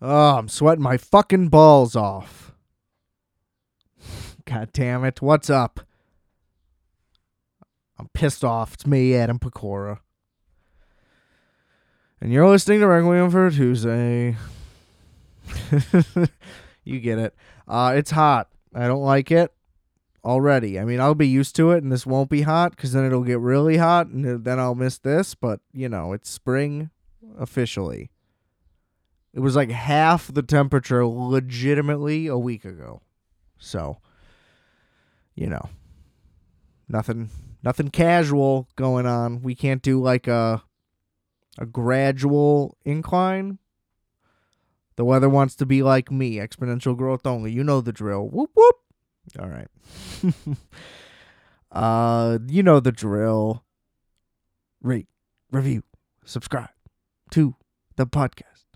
Oh, I'm sweating my fucking balls off. God damn it. What's up? I'm pissed off. It's me, Adam Pecora. And you're listening to Requiem for Tuesday. you get it. Uh, it's hot. I don't like it already. I mean, I'll be used to it, and this won't be hot because then it'll get really hot, and then I'll miss this. But, you know, it's spring officially. It was like half the temperature legitimately a week ago. So, you know, nothing nothing casual going on. We can't do like a a gradual incline. The weather wants to be like me, exponential growth only. You know the drill. Whoop whoop. All right. uh, you know the drill. Rate, review, subscribe to the podcast.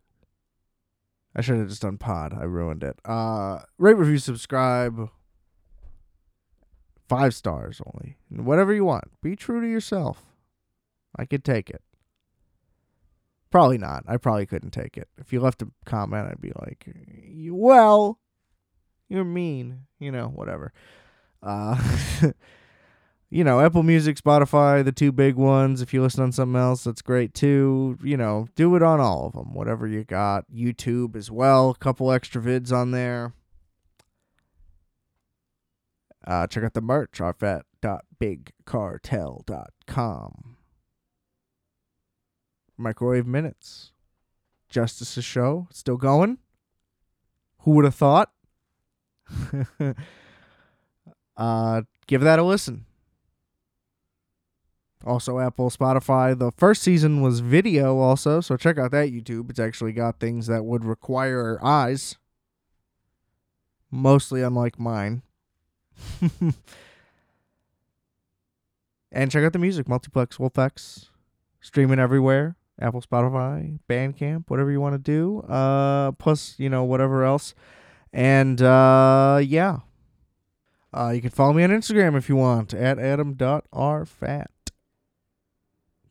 I should have just done pod. I ruined it. Uh, rate, review, subscribe. Five stars only. Whatever you want. Be true to yourself. I could take it. Probably not. I probably couldn't take it. If you left a comment, I'd be like, well, you're mean. You know, whatever. Uh, you know, Apple Music, Spotify, the two big ones. If you listen on something else, that's great too. You know, do it on all of them, whatever you got. YouTube as well, a couple extra vids on there. Uh, check out the merch, rfat.bigcartel.com. Microwave Minutes. Justice's show, still going. Who would have thought? uh, give that a listen. Also, Apple, Spotify. The first season was video, also, so check out that YouTube. It's actually got things that would require eyes, mostly unlike mine. and check out the music, Multiplex, Wolfx, streaming everywhere. Apple, Spotify, Bandcamp, whatever you want to do. Uh, plus, you know, whatever else. And uh, yeah. Uh, you can follow me on Instagram if you want at adam.rfat.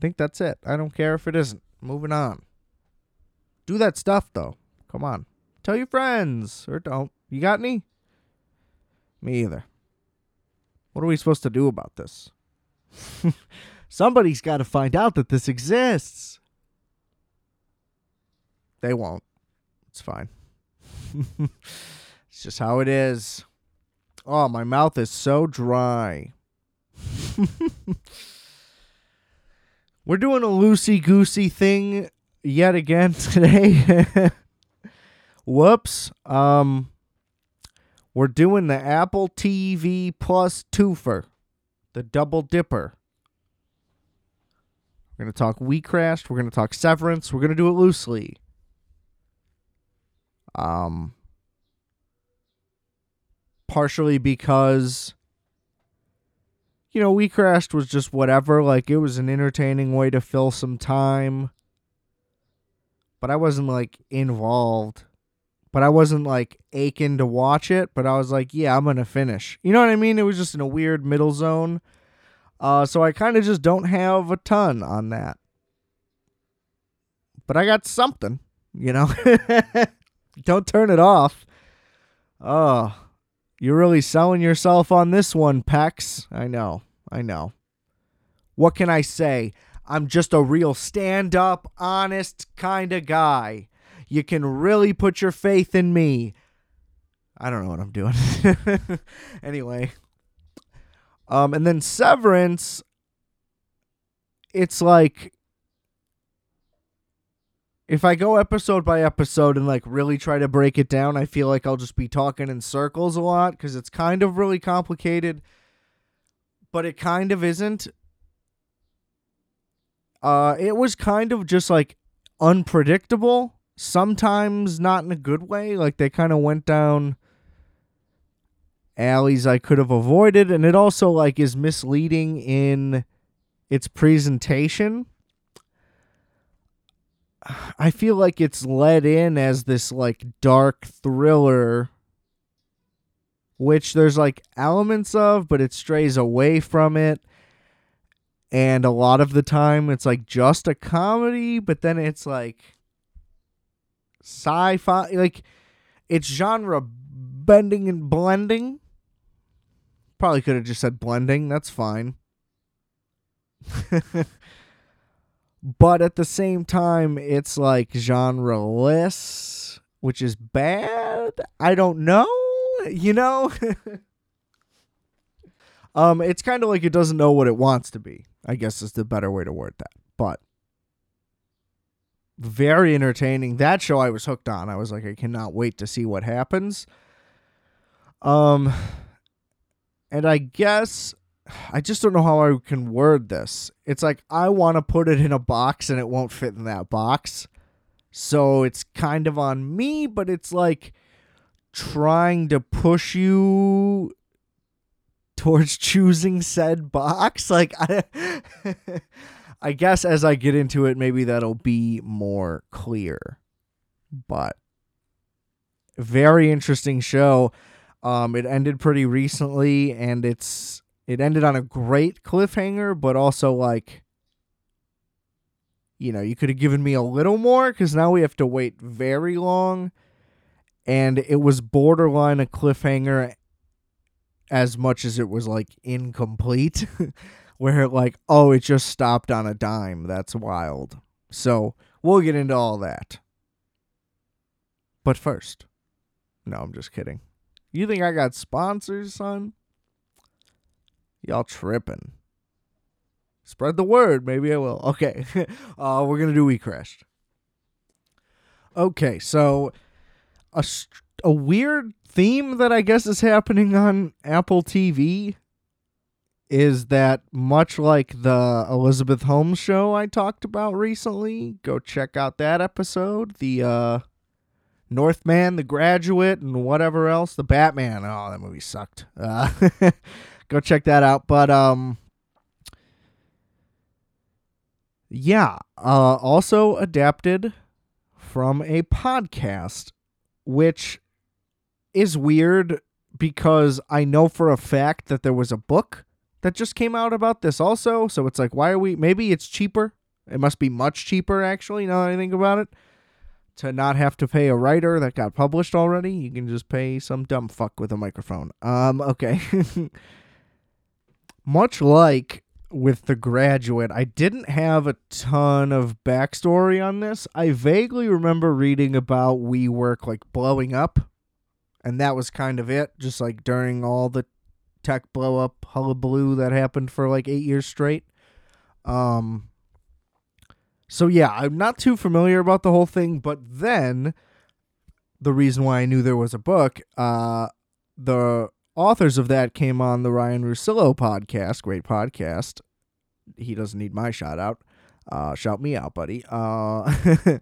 Think that's it. I don't care if it isn't. Moving on. Do that stuff, though. Come on. Tell your friends or don't. You got any? Me either. What are we supposed to do about this? Somebody's got to find out that this exists. They won't. It's fine. it's just how it is. Oh, my mouth is so dry. We're doing a loosey goosey thing yet again today. Whoops. Um we're doing the Apple TV Plus twofer, the double dipper. We're going to talk We Crashed. We're going to talk Severance. We're going to do it loosely. Um, partially because, you know, We Crashed was just whatever. Like, it was an entertaining way to fill some time. But I wasn't, like, involved. But I wasn't, like, aching to watch it. But I was like, yeah, I'm going to finish. You know what I mean? It was just in a weird middle zone. Uh, so I kind of just don't have a ton on that. But I got something, you know? Don't turn it off. Oh, you're really selling yourself on this one, Pex. I know. I know. What can I say? I'm just a real stand up, honest kind of guy. You can really put your faith in me. I don't know what I'm doing. anyway. Um, and then Severance, it's like if I go episode by episode and like really try to break it down, I feel like I'll just be talking in circles a lot because it's kind of really complicated, but it kind of isn't. Uh, it was kind of just like unpredictable. Sometimes not in a good way. Like they kind of went down alleys I could have avoided, and it also like is misleading in its presentation I feel like it's led in as this like dark thriller which there's like elements of but it strays away from it and a lot of the time it's like just a comedy but then it's like sci-fi like it's genre bending and blending. Probably could have just said blending. That's fine. but at the same time, it's like genreless, which is bad. I don't know. You know? um, it's kind of like it doesn't know what it wants to be. I guess is the better way to word that. But very entertaining. That show I was hooked on. I was like, I cannot wait to see what happens. Um, and I guess I just don't know how I can word this. It's like I want to put it in a box and it won't fit in that box. So it's kind of on me, but it's like trying to push you towards choosing said box. Like I I guess as I get into it maybe that'll be more clear. But very interesting show. Um, it ended pretty recently, and it's it ended on a great cliffhanger, but also like, you know, you could have given me a little more because now we have to wait very long, and it was borderline a cliffhanger, as much as it was like incomplete, where like, oh, it just stopped on a dime. That's wild. So we'll get into all that. But first, no, I'm just kidding. You think I got sponsors, son? Y'all tripping. Spread the word. Maybe I will. Okay. uh, we're going to do We Crashed. Okay, so a, a weird theme that I guess is happening on Apple TV is that much like the Elizabeth Holmes show I talked about recently, go check out that episode. The uh Northman, The Graduate, and whatever else. The Batman. Oh, that movie sucked. Uh, go check that out. But um, yeah. Uh, also adapted from a podcast, which is weird because I know for a fact that there was a book that just came out about this also. So it's like, why are we? Maybe it's cheaper. It must be much cheaper, actually, now that I think about it to not have to pay a writer that got published already. You can just pay some dumb fuck with a microphone. Um, okay. Much like with The Graduate, I didn't have a ton of backstory on this. I vaguely remember reading about WeWork like blowing up, and that was kind of it. Just like during all the tech blow up hullabaloo that happened for like eight years straight. Um, so yeah, I'm not too familiar about the whole thing, but then the reason why I knew there was a book, uh, the authors of that came on the Ryan Russillo podcast, great podcast. He doesn't need my shout out. Uh, shout me out, buddy. Uh,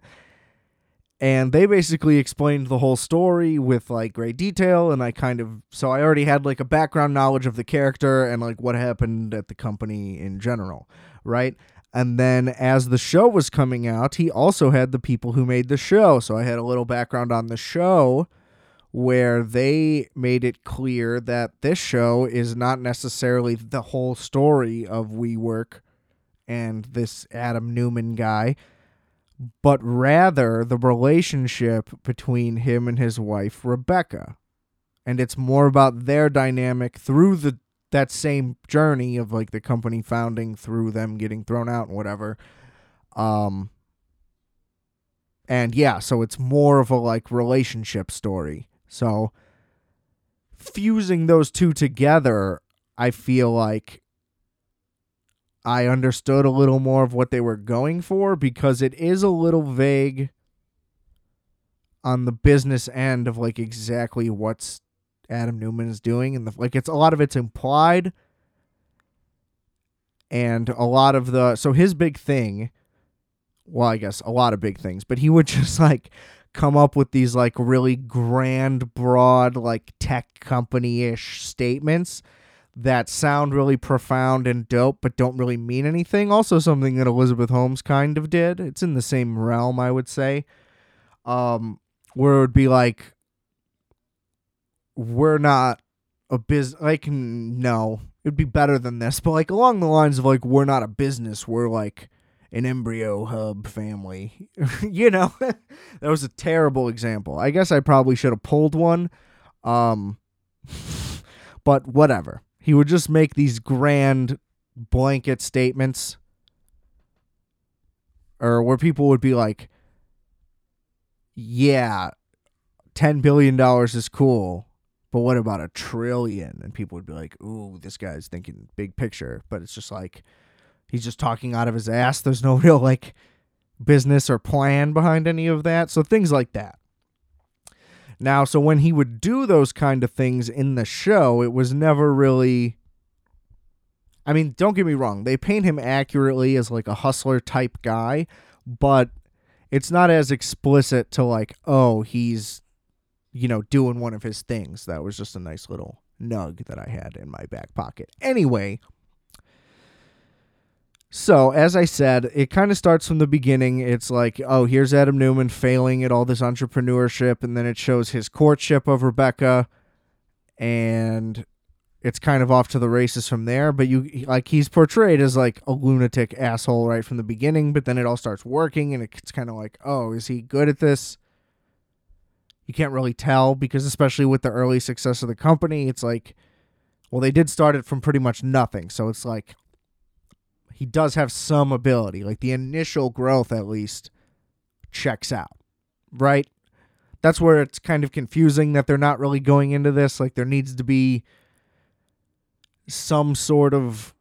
and they basically explained the whole story with like great detail and I kind of so I already had like a background knowledge of the character and like what happened at the company in general, right? And then as the show was coming out, he also had the people who made the show. So I had a little background on the show where they made it clear that this show is not necessarily the whole story of WeWork and this Adam Neumann guy, but rather the relationship between him and his wife, Rebecca. And it's more about their dynamic through the that same journey of like the company founding through them getting thrown out and whatever. Um and yeah, so it's more of a like relationship story. So fusing those two together, I feel like I understood a little more of what they were going for because it is a little vague on the business end of like exactly what's Adam Neumann is doing, and the like it's a lot of it's implied, and a lot of the so his big thing. Well, I guess a lot of big things, but he would just like come up with these like really grand, broad, like tech company ish statements that sound really profound and dope, but don't really mean anything. Also, something that Elizabeth Holmes kind of did. It's in the same realm, I would say. Um, where it would be like, we're not a business. Like, no, it'd be better than this, but like along the lines of like, we're not a business. We're like an embryo hub family. you know, that was a terrible example. I guess I probably should have pulled one. Um, but whatever. He would just make these grand blanket statements or where people would be like, yeah, $10 billion is cool, but what about a trillion? And people would be like, ooh, this guy's thinking big picture. But it's just like, he's just talking out of his ass. There's no real like business or plan behind any of that. So things like that. Now, so when he would do those kind of things in the show, it was never really. I mean, don't get me wrong, they paint him accurately as like a hustler type guy, but it's not as explicit to like, oh, he's, you know, doing one of his things. That was just a nice little nug that I had in my back pocket. Anyway, so, as I said, it kind of starts from the beginning. It's like, oh, here's Adam Neumann failing at all this entrepreneurship, and then it shows his courtship of Rebecca, and it's kind of off to the races from there. But you, like, he's portrayed as like a lunatic asshole right from the beginning, but then it all starts working, and it's kind of like, oh, is he good at this? You can't really tell because, especially with the early success of the company, it's like, well, they did start it from pretty much nothing. So it's like, he does have some ability. Like the initial growth, at least, checks out, right? That's where it's kind of confusing that they're not really going into this. Like there needs to be some sort of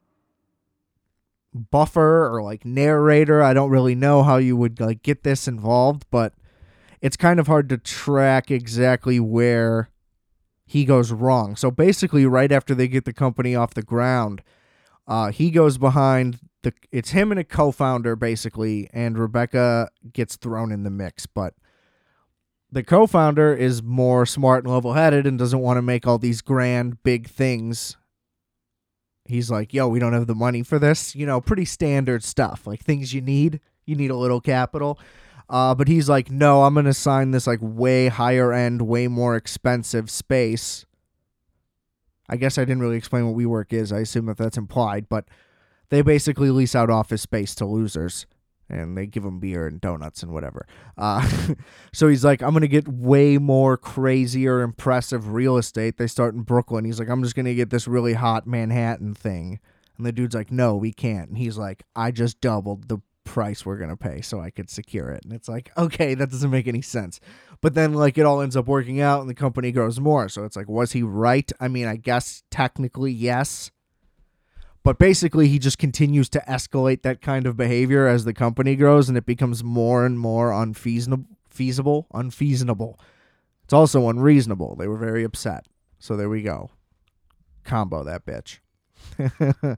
buffer or like narrator. I don't really know how you would like get this involved, but it's kind of hard to track exactly where he goes wrong. So basically, right after they get the company off the ground, uh, he goes behind the it's him and a co-founder basically, and Rebecca gets thrown in the mix, but the co-founder is more smart and level-headed and doesn't want to make all these grand big things. He's like, "Yo, we don't have the money for this." You know, pretty standard stuff, like things you need. You need a little capital. Uh, but he's like, "No, I'm going to sign this like way higher end, way more expensive space." I guess I didn't really explain what WeWork is. I assume that that's implied, but they basically lease out office space to losers and they give them beer and donuts and whatever. Uh, so he's like, I'm to get way more crazier, impressive real estate. They start in Brooklyn. He's like, I'm just to get this really hot Manhattan thing. And the dude's like, No, we can't. And he's like, I just doubled the price we're to pay so I could secure it. And it's like, okay, that doesn't make any sense. But then, like, it all ends up working out and the company grows more. So it's like, was he right? I mean, I guess technically, yes but basically, he just continues to escalate that kind of behavior as the company grows and it becomes more and more unfeasible. Feasible, unfeasible. It's also unreasonable. They were very upset. So there we go. Combo that bitch.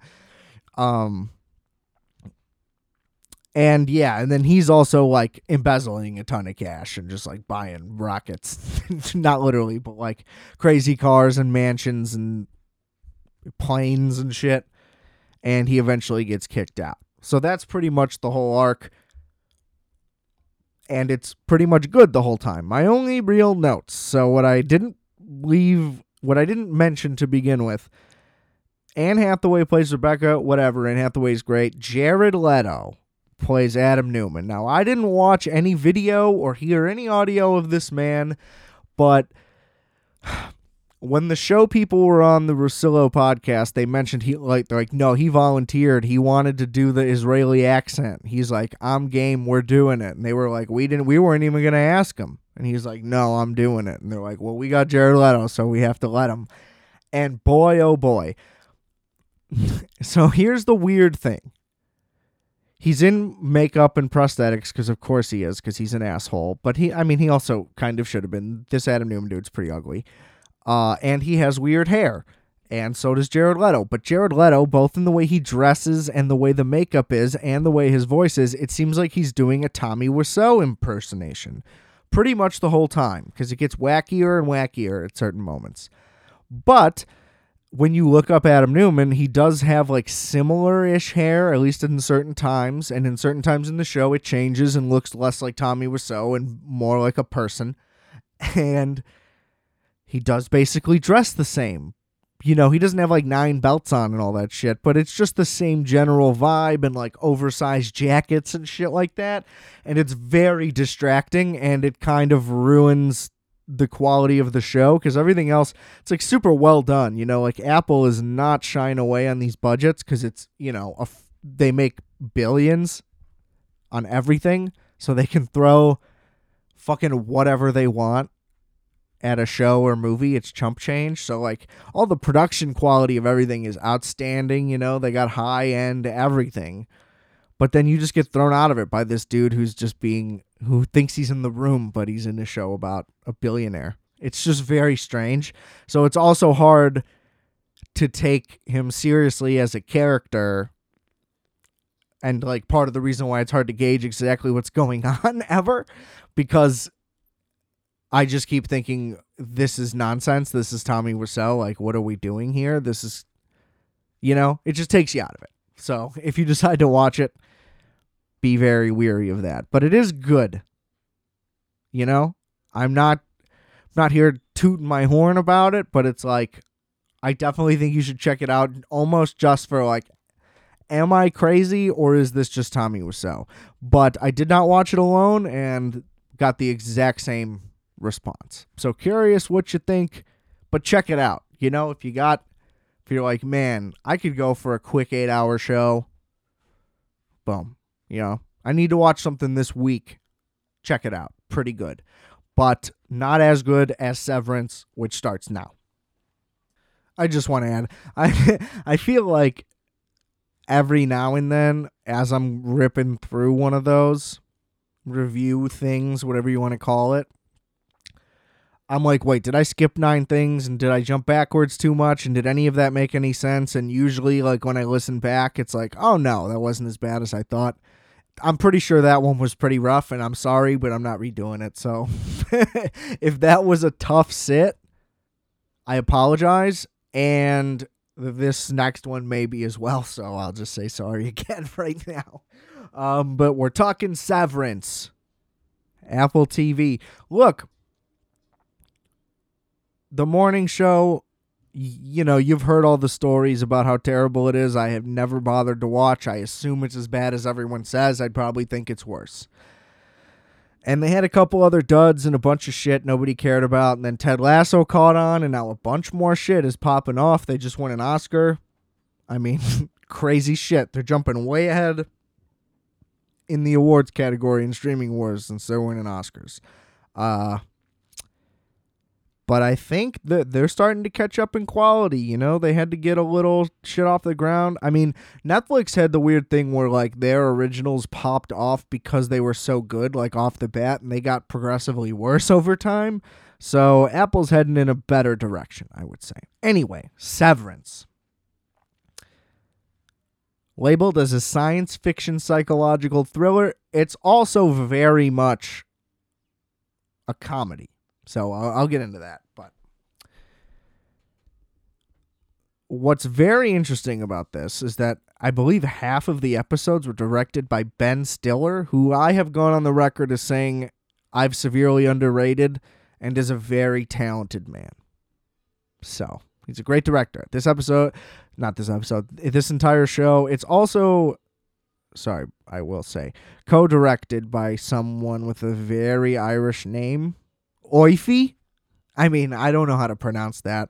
um and yeah, and then he's also like embezzling a ton of cash and just like buying rockets. Not literally, but like crazy cars and mansions and planes and shit and he eventually gets kicked out. So that's pretty much the whole arc. And it's pretty much good the whole time. My only real notes. So what I didn't leave what I didn't mention to begin with. Anne Hathaway plays Rebecca, whatever. Anne Hathaway's great. Jared Leto plays Adam Neumann. Now, I didn't watch any video or hear any audio of this man, but when the show people were on the Russillo podcast, they mentioned he like they're like, no, he volunteered. He wanted to do the Israeli accent. He's like, I'm game, we're doing it. And they were like, we didn't we weren't even gonna ask him. And he's like, No, I'm doing it. And they're like, Well, we got Jared Leto, so we have to let him. And boy, oh boy. so here's the weird thing. He's in makeup and prosthetics because, of course, he is because he's an asshole. But he, I mean, he also kind of should have been. This Adam Neumann dude's pretty ugly. Uh, and he has weird hair. And so does Jared Leto. But Jared Leto, both in the way he dresses and the way the makeup is and the way his voice is, it seems like he's doing a Tommy Wiseau impersonation pretty much the whole time because it gets wackier and wackier at certain moments. But when you look up Adam Neumann, he does have like similar ish hair, at least in certain times. And in certain times in the show, it changes and looks less like Tommy Wiseau and more like a person. And he does basically dress the same you know, he doesn't have like nine belts on and all that shit, but it's just the same general vibe and like oversized jackets and shit like that. And it's very distracting and it kind of ruins the quality of the show because everything else it's like super well done you know like apple is not shying away on these budgets because it's you know they make billions on everything so they can throw fucking whatever they want at a show or movie it's chump change so like all the production quality of everything is outstanding you know they got high end everything but then you just get thrown out of it by this dude who's just being who thinks he's in the room, but he's in a show about a billionaire. It's just very strange. So it's also hard to take him seriously as a character. And like part of the reason why it's hard to gauge exactly what's going on ever because I just keep thinking this is nonsense. This is Tommy Wiseau. Like, what are we doing here? This is, you know, it just takes you out of it. So if you decide to watch it, be very weary of that. But it is good. You know, I'm not not here tooting my horn about it, but it's like I definitely think you should check it out almost just for like am I crazy or is this just Tommy Wiseau? But I did not watch it alone and got the exact same response. So curious what you think, but check it out. You know, if you got if you're like, man, I could go for a quick eight hour show, boom. You know, I need to watch something this week. Check it out. Pretty good. But not as good as Severance, which starts now. I just want to add I I feel like every now and then as I'm ripping through one of those review things, whatever you want to call it, I'm like, wait, did I skip nine things and did I jump backwards too much and did any of that make any sense? And usually like when I listen back, it's like, oh no, that wasn't as bad as I thought. I'm pretty sure that one was pretty rough, and I'm sorry, but I'm not redoing it. So if that was a tough sit, I apologize. And this next one maybe as well. So I'll just say sorry again right now. Um, but we're talking Severance, Apple TV. Look, the morning show you know, you've heard all the stories about how terrible it is. I have never bothered to watch. I assume it's as bad as everyone says. I'd probably think it's worse. And they had a couple other duds and a bunch of shit nobody cared about. And then Ted Lasso caught on, and now a bunch more shit is popping off. They just won an Oscar. I mean, crazy shit. They're jumping way ahead in the awards category in streaming wars since they're winning Oscars. Uh, but I think that they're starting to catch up in quality. You know, they had to get a little shit off the ground. I mean, Netflix had the weird thing where like their originals popped off because they were so good, like off the bat, and they got progressively worse over time. So Apple's heading in a better direction, I would say. Anyway, Severance. Labeled as a science fiction psychological thriller, it's also very much a comedy. So I'll, I'll get into that. But what's very interesting about this is that I believe half of the episodes were directed by Ben Stiller, who I have gone on the record as saying I've severely underrated and is a very talented man. So he's a great director. This episode, not this episode, this entire show, it's also, sorry, I will say, co directed by someone with a very Irish name. Oifi. I mean, I don't know how to pronounce that.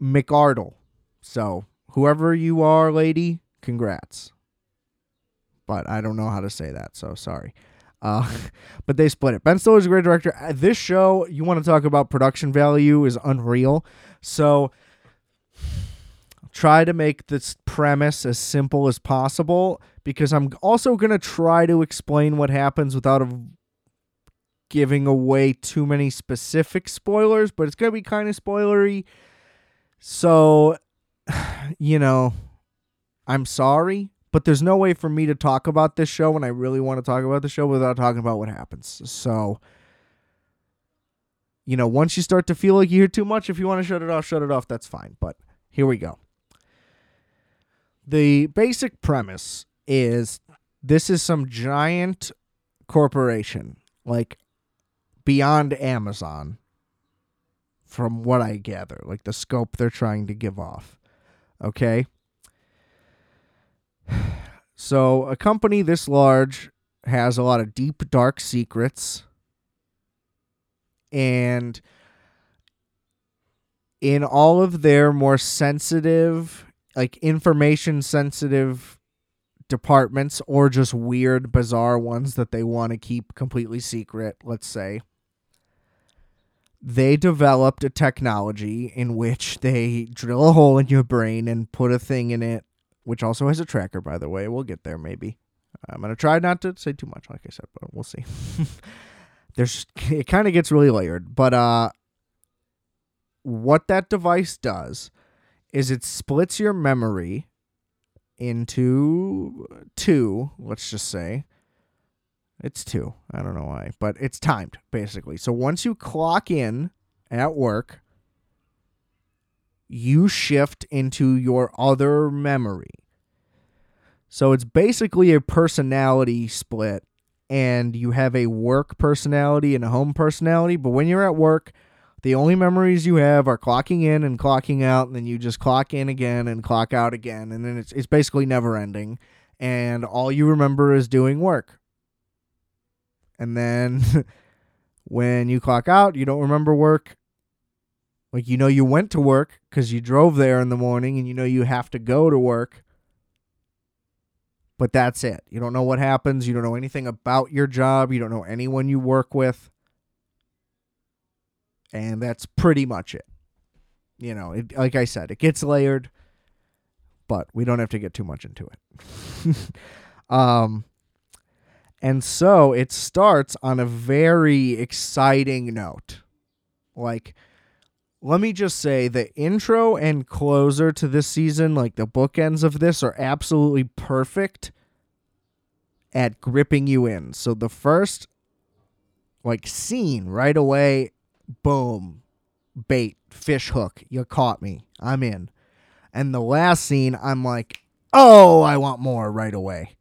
McArdle. So, whoever you are, lady, congrats. But I don't know how to say that, so sorry. Uh, but they split it. Ben Stiller's a great director. Uh, this show, you want to talk about production value, is unreal. So, try to make this premise as simple as possible because I'm also going to try to explain what happens without a giving away too many specific spoilers, but it's going to be kind of spoilery. So, you know, I'm sorry, but there's no way for me to talk about this show when I really want to talk about the show without talking about what happens. So, you know, once you start to feel like you hear too much, if you want to shut it off, shut it off. That's fine. But here we go. The basic premise is this is some giant corporation, like beyond Amazon from what I gather, like the scope they're trying to give off. Okay? So, a company this large has a lot of deep, dark secrets. And in all of their more sensitive, like information sensitive departments, or just weird, bizarre ones that they want to keep completely secret, let's say, they developed a technology in which they drill a hole in your brain and put a thing in it which also has a tracker, by the way. We'll get there maybe. I'm gonna try not to say too much, like I said, but we'll see. There's it kind of gets really layered, but uh, what that device does is it splits your memory into two. Let's just say it's two. I don't know why, but it's timed basically. So once you clock in at work, you shift into your other memory. So it's basically a personality split, and you have a work personality and a home personality. But when you're at work, the only memories you have are clocking in and clocking out, and then you just clock in again and clock out again, and then it's it's basically never ending. And all you remember is doing work. And then when you clock out, you don't remember work. Like you know you went to work because you drove there in the morning, and you know you have to go to work but that's it. You don't know what happens. You don't know anything about your job. You don't know anyone you work with. And that's pretty much it. You know, it, like I said, it gets layered, but we don't have to get too much into it. um, and so it starts on a very exciting note. Like, let me just say the intro and closer to this season, like the bookends of this, are absolutely perfect at gripping you in. So the first like scene right away, boom, bait, fish hook, you caught me. I'm in. And the last scene, I'm like, oh, I want more right away.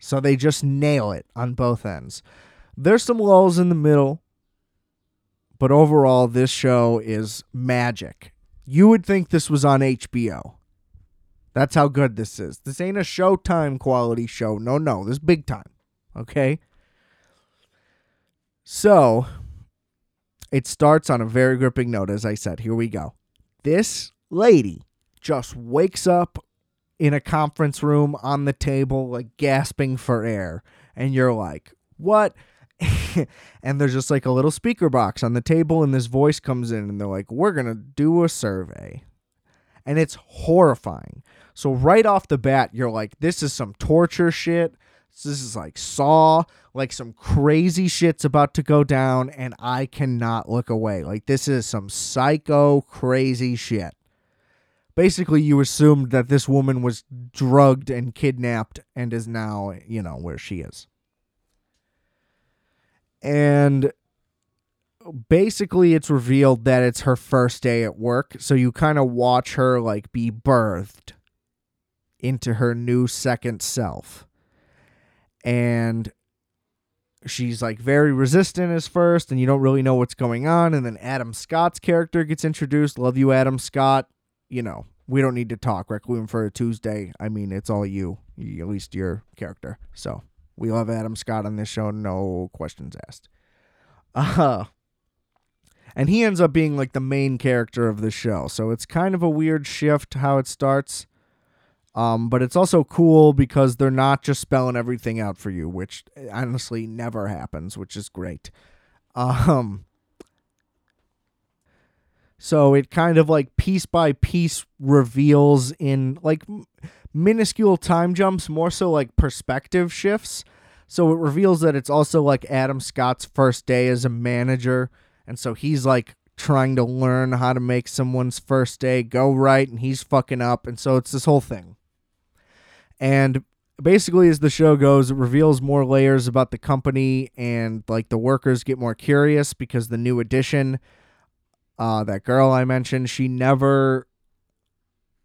So they just nail it on both ends. There's some lulls in the middle but overall, this show is magic. You would think this was on HBO. That's how good this is. This ain't a Showtime quality show. No, no, this is big time. Okay? So, it starts on a very gripping note, as I said. Here we go. This lady just wakes up in a conference room on the table, like gasping for air. And you're like, what? and there's just like a little speaker box on the table, and this voice comes in, and they're like, We're going to do a survey. And it's horrifying. So, right off the bat, you're like, This is some torture shit. This is like Saw, like some crazy shit's about to go down, and I cannot look away. Like, this is some psycho, crazy shit. Basically, you assumed that this woman was drugged and kidnapped and is now, you know, where she is. And basically it's revealed that it's her first day at work so you kind of watch her like be birthed into her new second self. And she's like very resistant as first and you don't really know what's going on and then adam scott's character gets introduced. Love you adam scott you know we don't need to talk requiem for a tuesday i mean it's all you at least your character so we love Adam Scott on this show, no questions asked. Uh, and he ends up being like the main character of the show. So it's kind of a weird shift how it starts. Um, but it's also cool because they're not just spelling everything out for you, which honestly never happens, which is great. Um, so it kind of like piece by piece reveals in like minuscule time jumps, more so like perspective shifts. So it reveals that it's also like Adam Scott's first day as a manager. And so he's like trying to learn how to make someone's first day go right and he's fucking up. And so it's this whole thing. And basically, as the show goes, it reveals more layers about the company and like the workers get more curious because the new addition, uh, that girl I mentioned, she never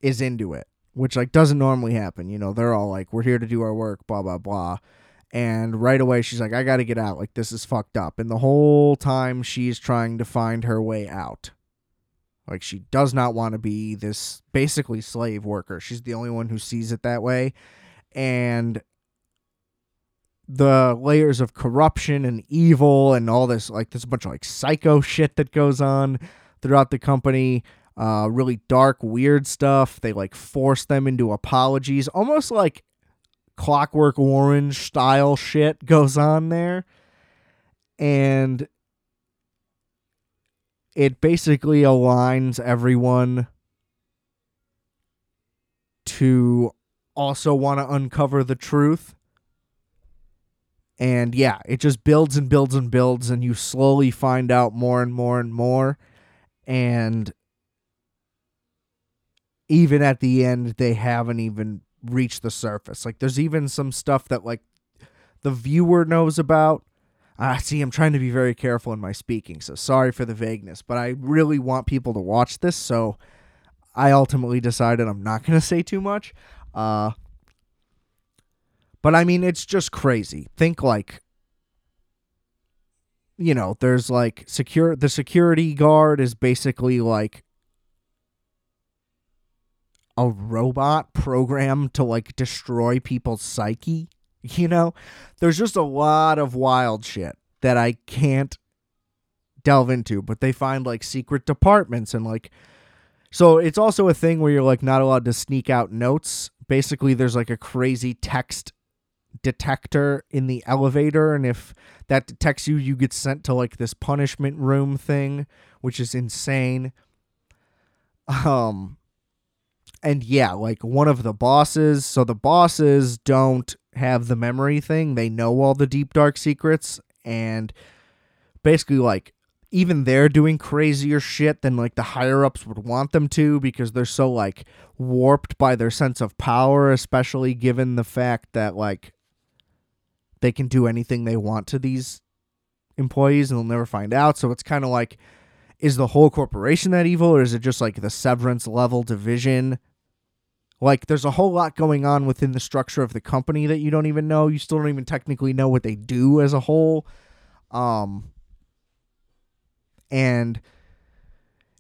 is into it which like doesn't normally happen. You know, they're all like, "We're here to do our work," blah blah blah. And right away, she's like, "I got to get out. Like this is fucked up." And the whole time, she's trying to find her way out. Like she does not want to be this basically slave worker. She's the only one who sees it that way. And the layers of corruption and evil and all this like there's a bunch of like psycho shit that goes on throughout the company uh really dark weird stuff. They like force them into apologies. Almost like clockwork orange style shit goes on there. And it basically aligns everyone to also want to uncover the truth. And yeah, it just builds and builds and builds, and you slowly find out more and more and more. And even at the end, they haven't even reached the surface. Like, there's even some stuff that, like, the viewer knows about. Ah, see, I'm trying to be very careful in my speaking, so sorry for the vagueness, but I really want people to watch this, so I ultimately decided I'm not going to say too much. Uh, but I mean, it's just crazy. Think like, you know, there's like secure. The security guard is basically like a robot programmed to like destroy people's psyche. You know, there's just a lot of wild shit that I can't delve into, but they find like secret departments and like so it's also a thing where you're like not allowed to sneak out notes. Basically, there's like a crazy text detector in the elevator and if that detects you you get sent to like this punishment room thing which is insane. Um and yeah like one of the bosses so the bosses don't have the memory thing. They know all the deep dark secrets and basically like even they're doing crazier shit than like the higher ups would want them to because they're so like warped by their sense of power especially given the fact that like they can do anything they want to these employees and they'll never find out. So it's kind of like, is the whole corporation that evil or is it just like the severance level division? Like, there's a whole lot going on within the structure of the company that you don't even know. You still don't even technically know what they do as a whole. Um, and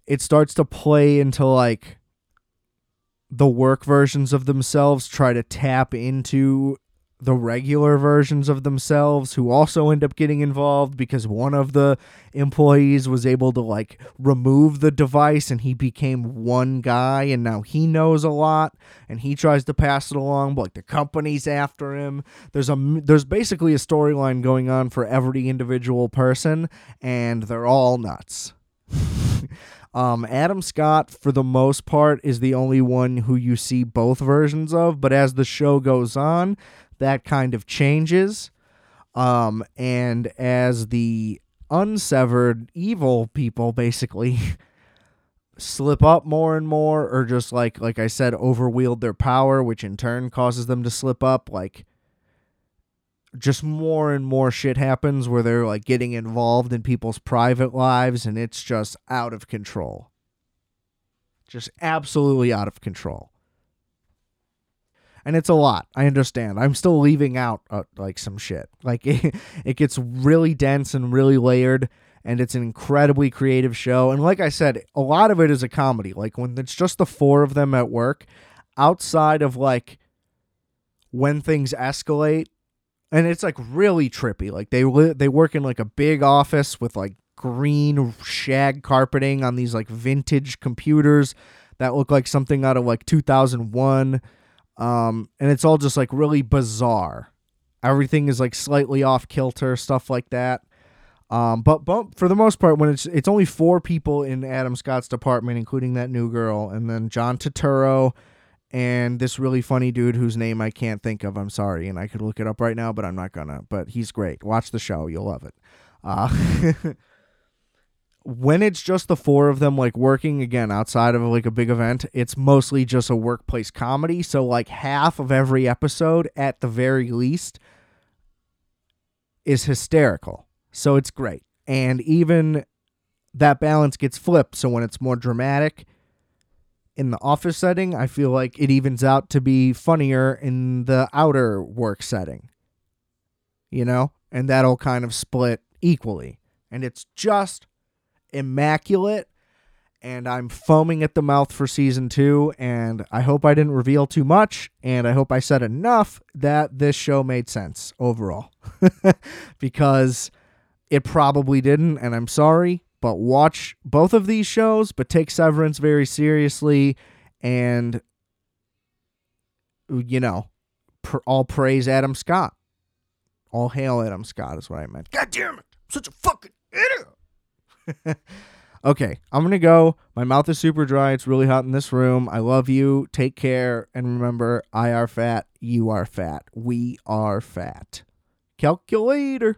it starts to play into like the work versions of themselves try to tap into the regular versions of themselves who also end up getting involved because one of the employees was able to like remove the device and he became one guy and now he knows a lot and he tries to pass it along but like the company's after him there's a there's basically a storyline going on for every individual person and they're all nuts Um, Adam Scott, for the most part, is the only one who you see both versions of. But as the show goes on, that kind of changes. Um, and as the unsevered evil people basically slip up more and more, or just like like I said, overwield their power, which in turn causes them to slip up, like just more and more shit happens where they're like getting involved in people's private lives and it's just out of control. Just absolutely out of control and it's a lot. I understand. I'm still leaving out uh, like some shit. Like it, it gets really dense and really layered and it's an incredibly creative show. And like I said, a lot of it is a comedy. Like when it's just the four of them at work, outside of like when things escalate, and it's like really trippy. Like they they work in like a big office with like green shag carpeting on these like vintage computers that look like something out of like 2001 um, and it's all just like really bizarre. Everything is like slightly off kilter, stuff like that. Um, but but for the most part, when it's it's only four people in Adam Scott's department, including that new girl, and then John Turturro and this really funny dude whose name I can't think of. I'm sorry, and I could look it up right now, but I'm not gonna. But he's great. Watch the show, you'll love it. Uh, when it's just the four of them like working again outside of like a big event it's mostly just a workplace comedy. So like half of every episode at the very least is hysterical. So it's great. And even that balance gets flipped. So when it's more dramatic in the office setting i feel like it evens out to be funnier in the outer work setting you know? And that'll kind of split equally. And it's just immaculate and I'm foaming at the mouth for season two. And I hope I didn't reveal too much, and I hope I said enough that this show made sense overall, because it probably didn't, and I'm sorry. But watch both of these shows, but take Severance very seriously, and you know, pr- all praise Adam Scott. All hail Adam Scott is what I meant. God damn it, I'm such a fucking idiot. okay, I'm gonna go. My mouth is super dry. It's really hot in this room. I love you. Take care, and remember, I are fat. You are fat. We are fat. Calculator.